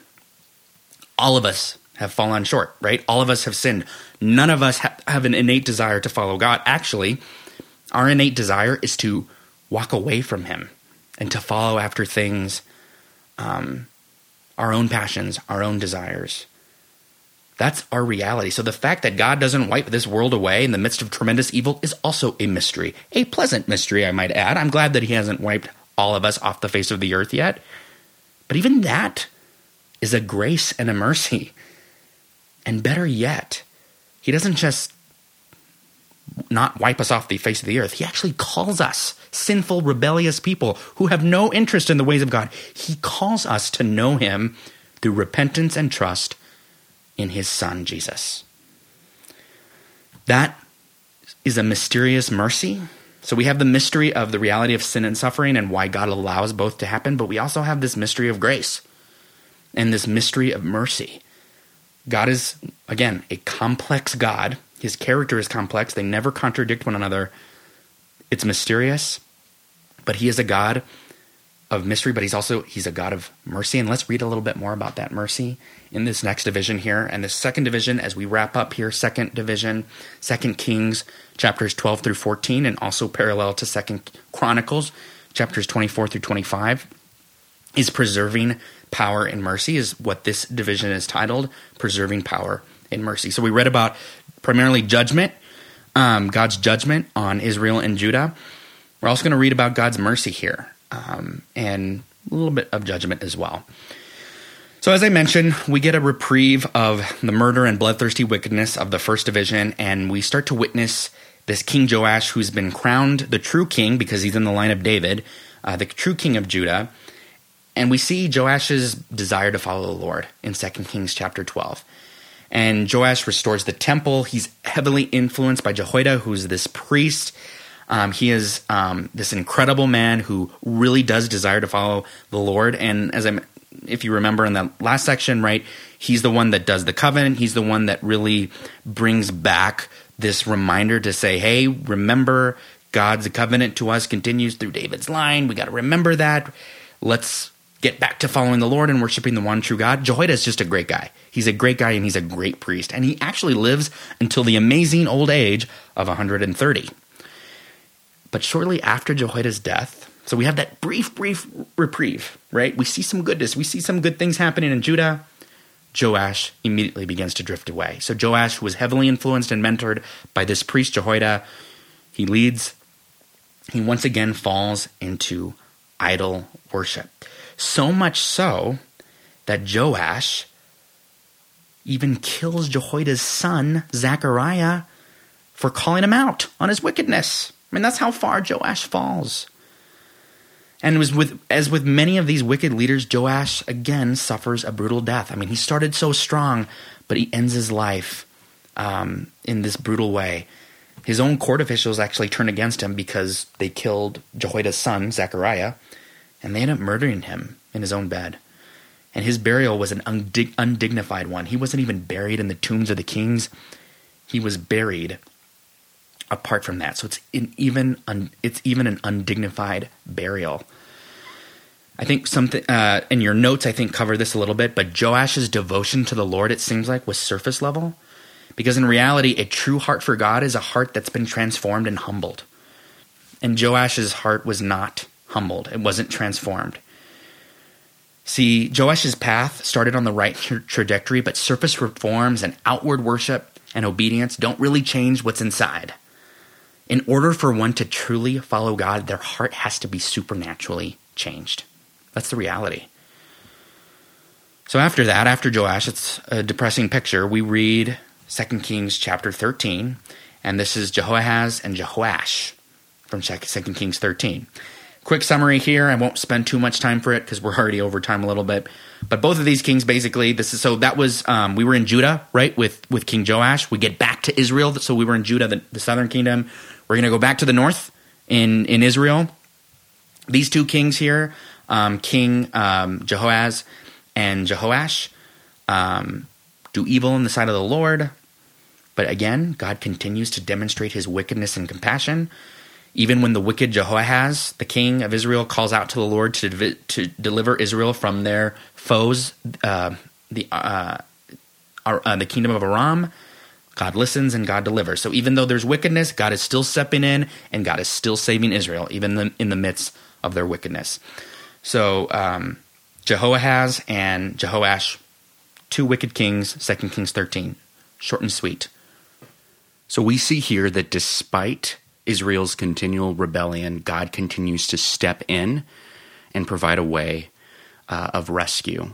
All of us have fallen short, right? All of us have sinned. None of us ha- have an innate desire to follow God. Actually, our innate desire is to walk away from Him and to follow after things, um, our own passions, our own desires. That's our reality. So the fact that God doesn't wipe this world away in the midst of tremendous evil is also a mystery, a pleasant mystery, I might add. I'm glad that He hasn't wiped all of us off the face of the earth yet. But even that is a grace and a mercy. And better yet, He doesn't just not wipe us off the face of the earth. He actually calls us sinful, rebellious people who have no interest in the ways of God. He calls us to know Him through repentance and trust in His Son, Jesus. That is a mysterious mercy. So we have the mystery of the reality of sin and suffering and why God allows both to happen, but we also have this mystery of grace and this mystery of mercy. God is, again, a complex God. His character is complex. They never contradict one another. It's mysterious, but he is a God of mystery, but he's also he's a God of mercy. And let's read a little bit more about that mercy in this next division here. And the second division, as we wrap up here, second division, Second Kings chapters 12 through 14, and also parallel to Second Chronicles chapters 24 through 25, is preserving power and mercy is what this division is titled preserving power and mercy so we read about primarily judgment um, god's judgment on israel and judah we're also going to read about god's mercy here um, and a little bit of judgment as well so as i mentioned we get a reprieve of the murder and bloodthirsty wickedness of the first division and we start to witness this king joash who's been crowned the true king because he's in the line of david uh, the true king of judah and we see Joash's desire to follow the Lord in 2 Kings chapter 12. And Joash restores the temple. He's heavily influenced by Jehoiada, who's this priest. Um, he is um, this incredible man who really does desire to follow the Lord. And as I'm, if you remember in the last section, right, he's the one that does the covenant. He's the one that really brings back this reminder to say, hey, remember God's covenant to us continues through David's line. We got to remember that. Let's get back to following the Lord and worshiping the one true God. Jehoiada is just a great guy. He's a great guy and he's a great priest. And he actually lives until the amazing old age of 130. But shortly after Jehoiada's death, so we have that brief, brief reprieve, right? We see some goodness. We see some good things happening in Judah. Joash immediately begins to drift away. So Joash who was heavily influenced and mentored by this priest Jehoiada. He leads, he once again falls into idol worship. So much so that Joash even kills Jehoiada's son, Zechariah, for calling him out on his wickedness. I mean, that's how far Joash falls. And was with as with many of these wicked leaders, Joash again suffers a brutal death. I mean, he started so strong, but he ends his life um, in this brutal way. His own court officials actually turn against him because they killed Jehoiada's son, Zechariah, and they end up murdering him in his own bed. And his burial was an undig- undignified one. He wasn't even buried in the tombs of the kings. He was buried apart from that. So it's an even un- it's even an undignified burial. I think something uh, in your notes I think cover this a little bit, but Joash's devotion to the Lord it seems like was surface level, because in reality, a true heart for God is a heart that's been transformed and humbled. And Joash's heart was not humbled, it wasn't transformed. See, Joash's path started on the right tra- trajectory, but surface reforms and outward worship and obedience don't really change what's inside. In order for one to truly follow God, their heart has to be supernaturally changed. That's the reality. So after that, after Joash, it's a depressing picture. We read 2 Kings chapter 13, and this is Jehoahaz and Jehoash from 2 Kings 13 quick summary here. I won't spend too much time for it because we're already over time a little bit. But both of these kings, basically, this is so that was um, we were in Judah, right, with with King Joash. We get back to Israel, so we were in Judah, the, the southern kingdom. We're going to go back to the north in in Israel, These two kings here, um, King um, Jehoahaz and Jehoash, um, do evil in the sight of the Lord. But again, God continues to demonstrate his wickedness and compassion. Even when the wicked Jehoahaz, the king of Israel, calls out to the Lord to, to deliver Israel from their foes, uh, the, uh, uh, the kingdom of Aram, God listens and God delivers. So even though there's wickedness, God is still stepping in and God is still saving Israel, even in the, midst of their wickedness. So um, Jehoahaz and Jehoash, two wicked kings, 2 Kings 13. Short and sweet. So we see here that despite Israel's continual rebellion, God continues to step in and provide a way uh, of rescue.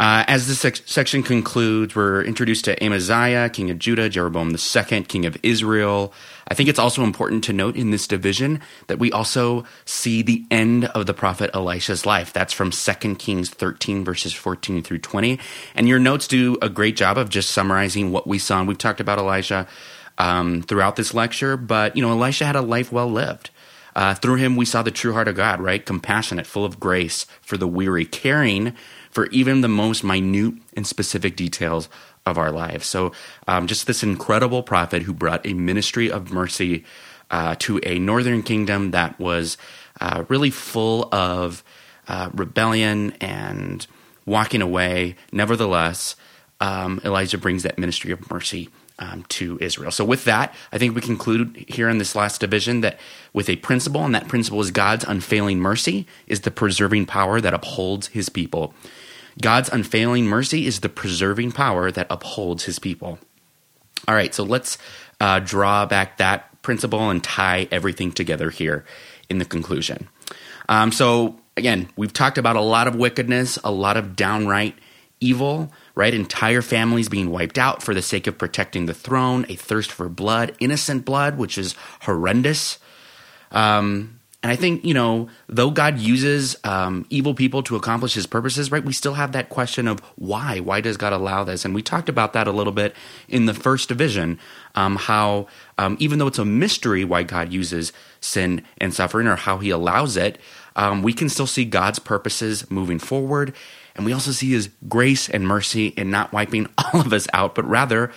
Uh, as this sec- section concludes, we're introduced to Amaziah, king of Judah, Jeroboam II, king of Israel. I think it's also important to note in this division that we also see the end of the prophet Elisha's life. That's from 2 Kings 13, verses 14 through 20. And your notes do a great job of just summarizing what we saw. And we've talked about Elisha um, throughout this lecture, but, you know, Elisha had a life well lived. Uh, through him, we saw the true heart of God, right? Compassionate, full of grace for the weary, caring for even the most minute and specific details of our lives. So, um, just this incredible prophet who brought a ministry of mercy uh, to a northern kingdom that was uh, really full of uh, rebellion and walking away. Nevertheless, um, Elijah brings that ministry of mercy um, to Israel. So, with that, I think we conclude here in this last division that with a principle, and that principle is God's unfailing mercy, is the preserving power that upholds his people. God's unfailing mercy is the preserving power that upholds his people. All right, so let's uh, draw back that principle and tie everything together here in the conclusion. Um, so, again, we've talked about a lot of wickedness, a lot of downright evil, right? Entire families being wiped out for the sake of protecting the throne, a thirst for blood, innocent blood, which is horrendous. Um, and I think, you know, though God uses um, evil people to accomplish his purposes, right, we still have that question of why? Why does God allow this? And we talked about that a little bit in the first division, um, how um, even though it's a mystery why God uses sin and suffering or how he allows it, um, we can still see God's purposes moving forward. And we also see his grace and mercy in not wiping all of us out, but rather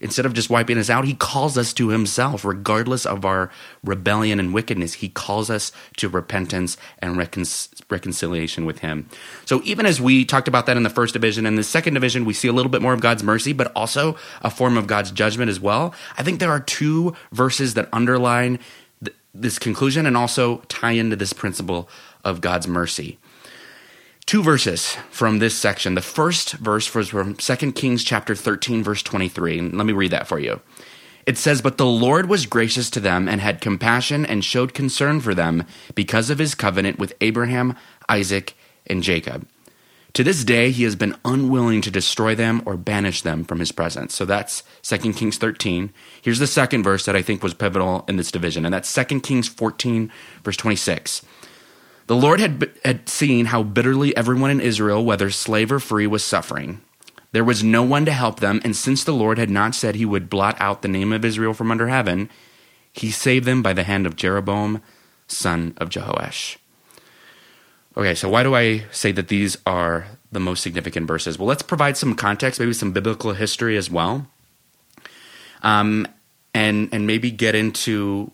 Instead of just wiping us out, he calls us to himself, regardless of our rebellion and wickedness. He calls us to repentance and recon- reconciliation with him. So, even as we talked about that in the first division, in the second division, we see a little bit more of God's mercy, but also a form of God's judgment as well. I think there are two verses that underline th- this conclusion and also tie into this principle of God's mercy two verses from this section. The first verse was from 2 Kings chapter 13 verse 23. And let me read that for you. It says, "But the Lord was gracious to them and had compassion and showed concern for them because of his covenant with Abraham, Isaac, and Jacob. To this day he has been unwilling to destroy them or banish them from his presence." So that's 2 Kings 13. Here's the second verse that I think was pivotal in this division, and that's 2 Kings 14 verse 26. The Lord had, had seen how bitterly everyone in Israel, whether slave or free, was suffering. There was no one to help them, and since the Lord had not said he would blot out the name of Israel from under heaven, he saved them by the hand of Jeroboam, son of Jehoash. Okay, so why do I say that these are the most significant verses? Well, let's provide some context, maybe some biblical history as well, um, and and maybe get into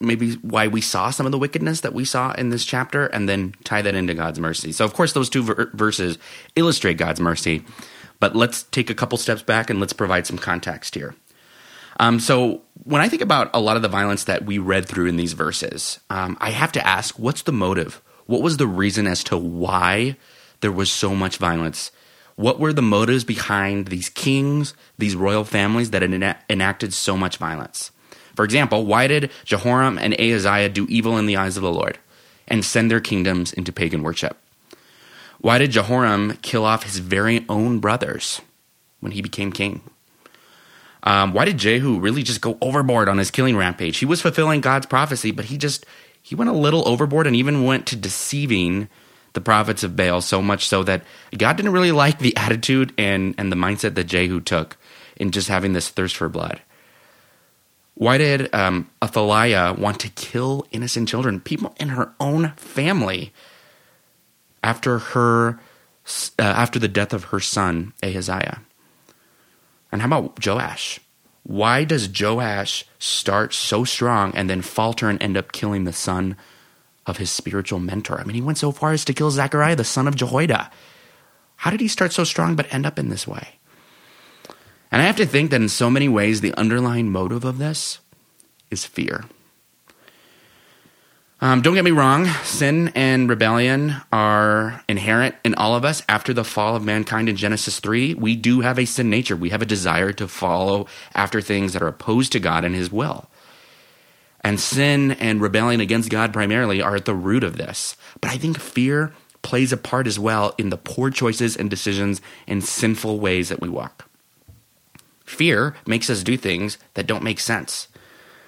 maybe why we saw some of the wickedness that we saw in this chapter and then tie that into God's mercy. So, of course, those two ver- verses illustrate God's mercy, but let's take a couple steps back and let's provide some context here. Um, so, when I think about a lot of the violence that we read through in these verses, um, I have to ask what's the motive? What was the reason as to why there was so much violence? What were the motives behind these kings, these royal families that enacted so much violence? For example, why did Jehoram and Ahaziah do evil in the eyes of the Lord and send their kingdoms into pagan worship? Why did Jehoram kill off his very own brothers when he became king? Um, why did Jehu really just go overboard on his killing rampage? He was fulfilling God's prophecy, but he just he went a little overboard and even went to deceiving the prophets of Baal so much so that God didn't really like the attitude and and the mindset that Jehu took in just having this thirst for blood. Why did um, Athaliah want to kill innocent children, people in her own family, after her uh, after the death of her son Ahaziah? And how about Joash? Why does Joash start so strong and then falter and end up killing the son of his spiritual mentor? I mean, he went so far as to kill Zechariah, the son of Jehoiada. How did he start so strong but end up in this way? And I have to think that in so many ways, the underlying motive of this is fear. Um, don't get me wrong, sin and rebellion are inherent in all of us. After the fall of mankind in Genesis 3, we do have a sin nature. We have a desire to follow after things that are opposed to God and His will. And sin and rebellion against God primarily are at the root of this. But I think fear plays a part as well in the poor choices and decisions and sinful ways that we walk. Fear makes us do things that don't make sense.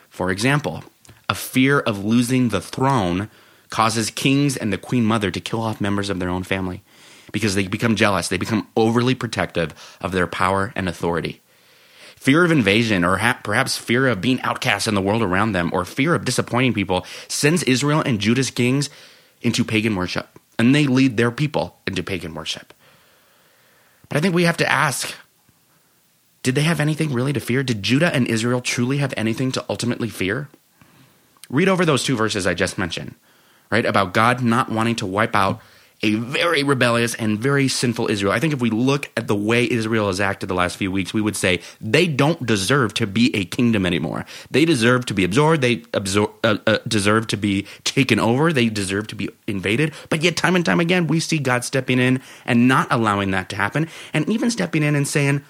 For example, a fear of losing the throne causes kings and the queen mother to kill off members of their own family because they become jealous. They become overly protective of their power and authority. Fear of invasion, or ha- perhaps fear of being outcast in the world around them, or fear of disappointing people, sends Israel and Judah's kings into pagan worship, and they lead their people into pagan worship. But I think we have to ask did they have anything really to fear? Did Judah and Israel truly have anything to ultimately fear? Read over those two verses I just mentioned, right? About God not wanting to wipe out a very rebellious and very sinful Israel. I think if we look at the way Israel has acted the last few weeks, we would say they don't deserve to be a kingdom anymore. They deserve to be absorbed. They absor- uh, uh, deserve to be taken over. They deserve to be invaded. But yet, time and time again, we see God stepping in and not allowing that to happen, and even stepping in and saying,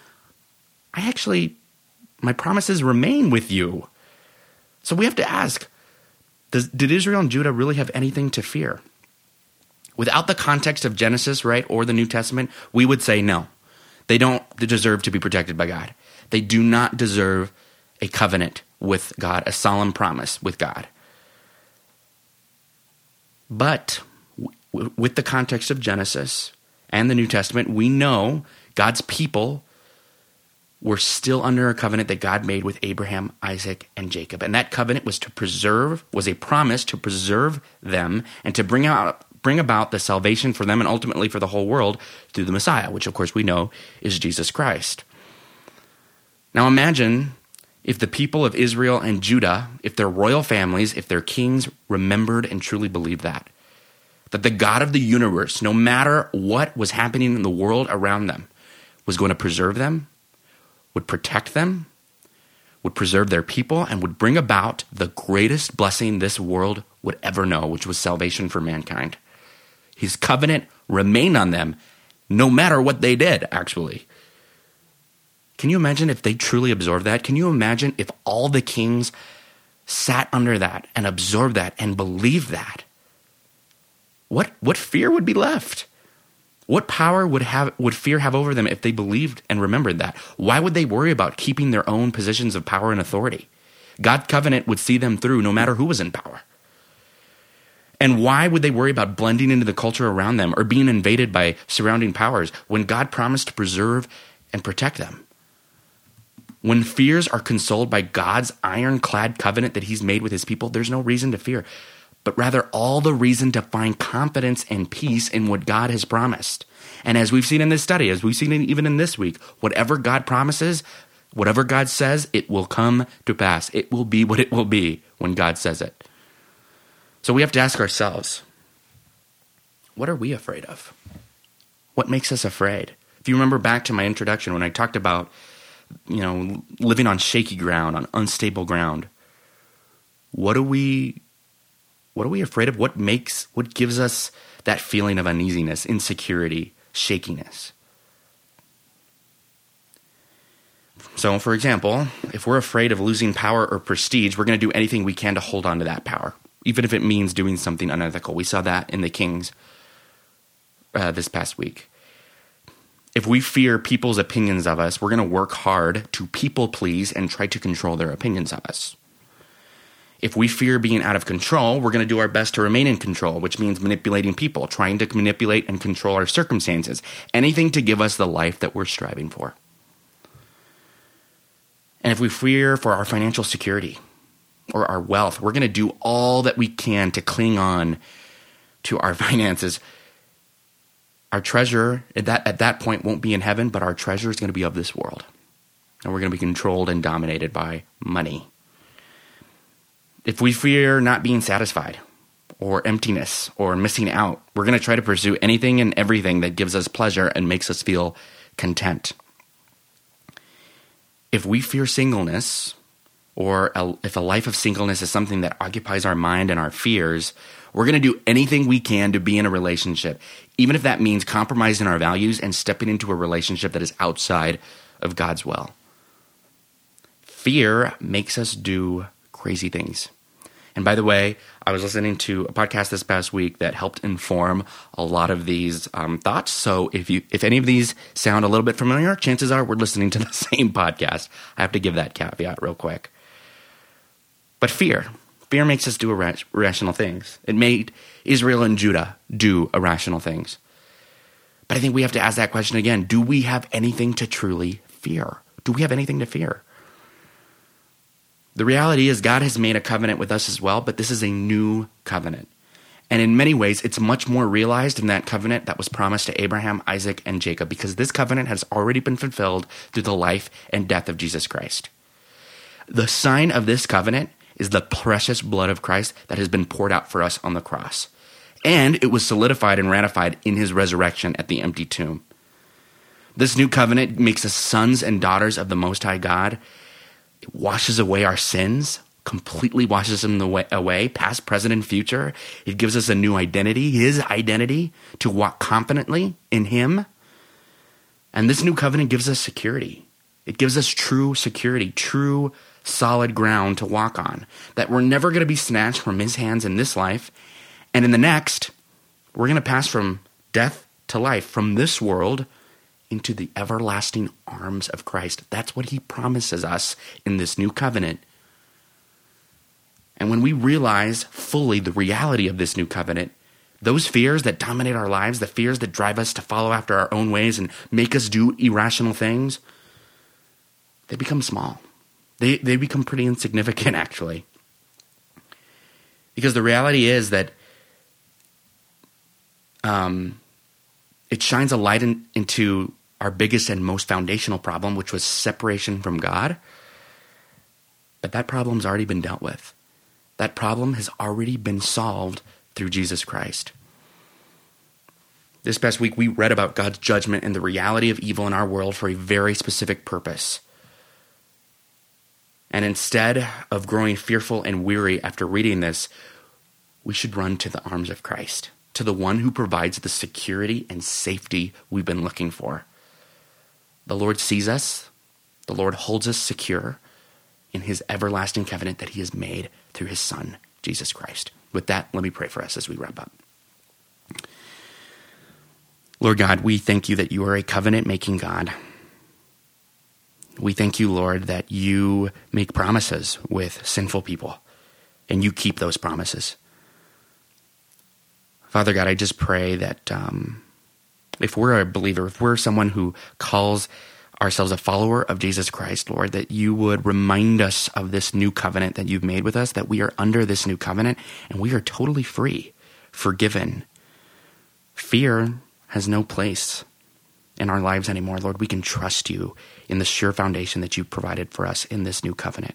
I actually, my promises remain with you. So we have to ask does, did Israel and Judah really have anything to fear? Without the context of Genesis, right, or the New Testament, we would say no. They don't deserve to be protected by God. They do not deserve a covenant with God, a solemn promise with God. But w- with the context of Genesis and the New Testament, we know God's people were still under a covenant that God made with Abraham, Isaac, and Jacob. And that covenant was to preserve, was a promise to preserve them and to bring out bring about the salvation for them and ultimately for the whole world through the Messiah, which of course we know is Jesus Christ. Now imagine if the people of Israel and Judah, if their royal families, if their kings remembered and truly believed that. That the God of the universe, no matter what was happening in the world around them, was going to preserve them would protect them, would preserve their people, and would bring about the greatest blessing this world would ever know, which was salvation for mankind. His covenant remained on them no matter what they did, actually. Can you imagine if they truly absorbed that? Can you imagine if all the kings sat under that and absorbed that and believed that? What, what fear would be left? What power would have would fear have over them if they believed and remembered that? Why would they worry about keeping their own positions of power and authority? God's covenant would see them through no matter who was in power. And why would they worry about blending into the culture around them or being invaded by surrounding powers when God promised to preserve and protect them? When fears are consoled by God's ironclad covenant that He's made with His people, there's no reason to fear but rather all the reason to find confidence and peace in what God has promised. And as we've seen in this study, as we've seen even in this week, whatever God promises, whatever God says, it will come to pass. It will be what it will be when God says it. So we have to ask ourselves what are we afraid of? What makes us afraid? If you remember back to my introduction when I talked about, you know, living on shaky ground, on unstable ground, what do we what are we afraid of? What makes, what gives us that feeling of uneasiness, insecurity, shakiness? So, for example, if we're afraid of losing power or prestige, we're going to do anything we can to hold on to that power, even if it means doing something unethical. We saw that in the Kings uh, this past week. If we fear people's opinions of us, we're going to work hard to people please and try to control their opinions of us. If we fear being out of control, we're going to do our best to remain in control, which means manipulating people, trying to manipulate and control our circumstances, anything to give us the life that we're striving for. And if we fear for our financial security or our wealth, we're going to do all that we can to cling on to our finances. Our treasure at that, at that point won't be in heaven, but our treasure is going to be of this world. And we're going to be controlled and dominated by money. If we fear not being satisfied or emptiness or missing out, we're going to try to pursue anything and everything that gives us pleasure and makes us feel content. If we fear singleness, or a, if a life of singleness is something that occupies our mind and our fears, we're going to do anything we can to be in a relationship, even if that means compromising our values and stepping into a relationship that is outside of God's will. Fear makes us do crazy things. And by the way, I was listening to a podcast this past week that helped inform a lot of these um, thoughts. So if you if any of these sound a little bit familiar, chances are we're listening to the same podcast. I have to give that caveat real quick. But fear, fear makes us do irrational things. It made Israel and Judah do irrational things. But I think we have to ask that question again: Do we have anything to truly fear? Do we have anything to fear? The reality is, God has made a covenant with us as well, but this is a new covenant. And in many ways, it's much more realized in that covenant that was promised to Abraham, Isaac, and Jacob, because this covenant has already been fulfilled through the life and death of Jesus Christ. The sign of this covenant is the precious blood of Christ that has been poured out for us on the cross. And it was solidified and ratified in his resurrection at the empty tomb. This new covenant makes us sons and daughters of the Most High God it washes away our sins, completely washes them away, past, present, and future. It gives us a new identity, His identity, to walk confidently in Him. And this new covenant gives us security. It gives us true security, true solid ground to walk on. That we're never going to be snatched from His hands in this life. And in the next, we're going to pass from death to life, from this world into the everlasting arms of Christ. That's what he promises us in this new covenant. And when we realize fully the reality of this new covenant, those fears that dominate our lives, the fears that drive us to follow after our own ways and make us do irrational things, they become small. They, they become pretty insignificant, actually. Because the reality is that um, it shines a light in, into our biggest and most foundational problem, which was separation from God. But that problem's already been dealt with. That problem has already been solved through Jesus Christ. This past week, we read about God's judgment and the reality of evil in our world for a very specific purpose. And instead of growing fearful and weary after reading this, we should run to the arms of Christ, to the one who provides the security and safety we've been looking for. The Lord sees us, the Lord holds us secure in his everlasting covenant that he has made through his Son, Jesus Christ. With that, let me pray for us as we wrap up. Lord God, we thank you that you are a covenant making God. We thank you, Lord, that you make promises with sinful people and you keep those promises. Father God, I just pray that um, if we're a believer, if we're someone who calls ourselves a follower of Jesus Christ, Lord, that you would remind us of this new covenant that you've made with us, that we are under this new covenant and we are totally free, forgiven. Fear has no place in our lives anymore. Lord, we can trust you in the sure foundation that you provided for us in this new covenant.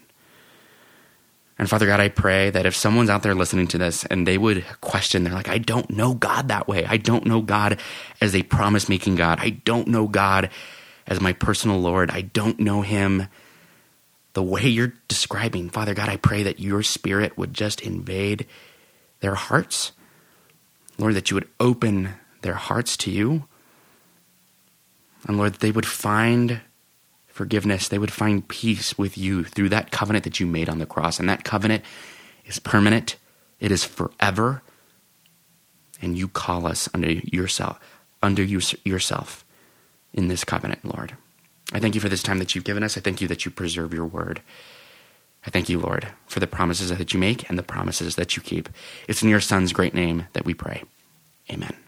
And Father God, I pray that if someone's out there listening to this and they would question, they're like, I don't know God that way. I don't know God as a promise making God. I don't know God as my personal Lord. I don't know Him the way you're describing. Father God, I pray that your spirit would just invade their hearts. Lord, that you would open their hearts to you. And Lord, they would find forgiveness. They would find peace with you through that covenant that you made on the cross. And that covenant is permanent, it is forever. And you call us under yourself, under you, yourself in this covenant, Lord. I thank you for this time that you've given us. I thank you that you preserve your word. I thank you, Lord, for the promises that you make and the promises that you keep. It's in your Son's great name that we pray. Amen.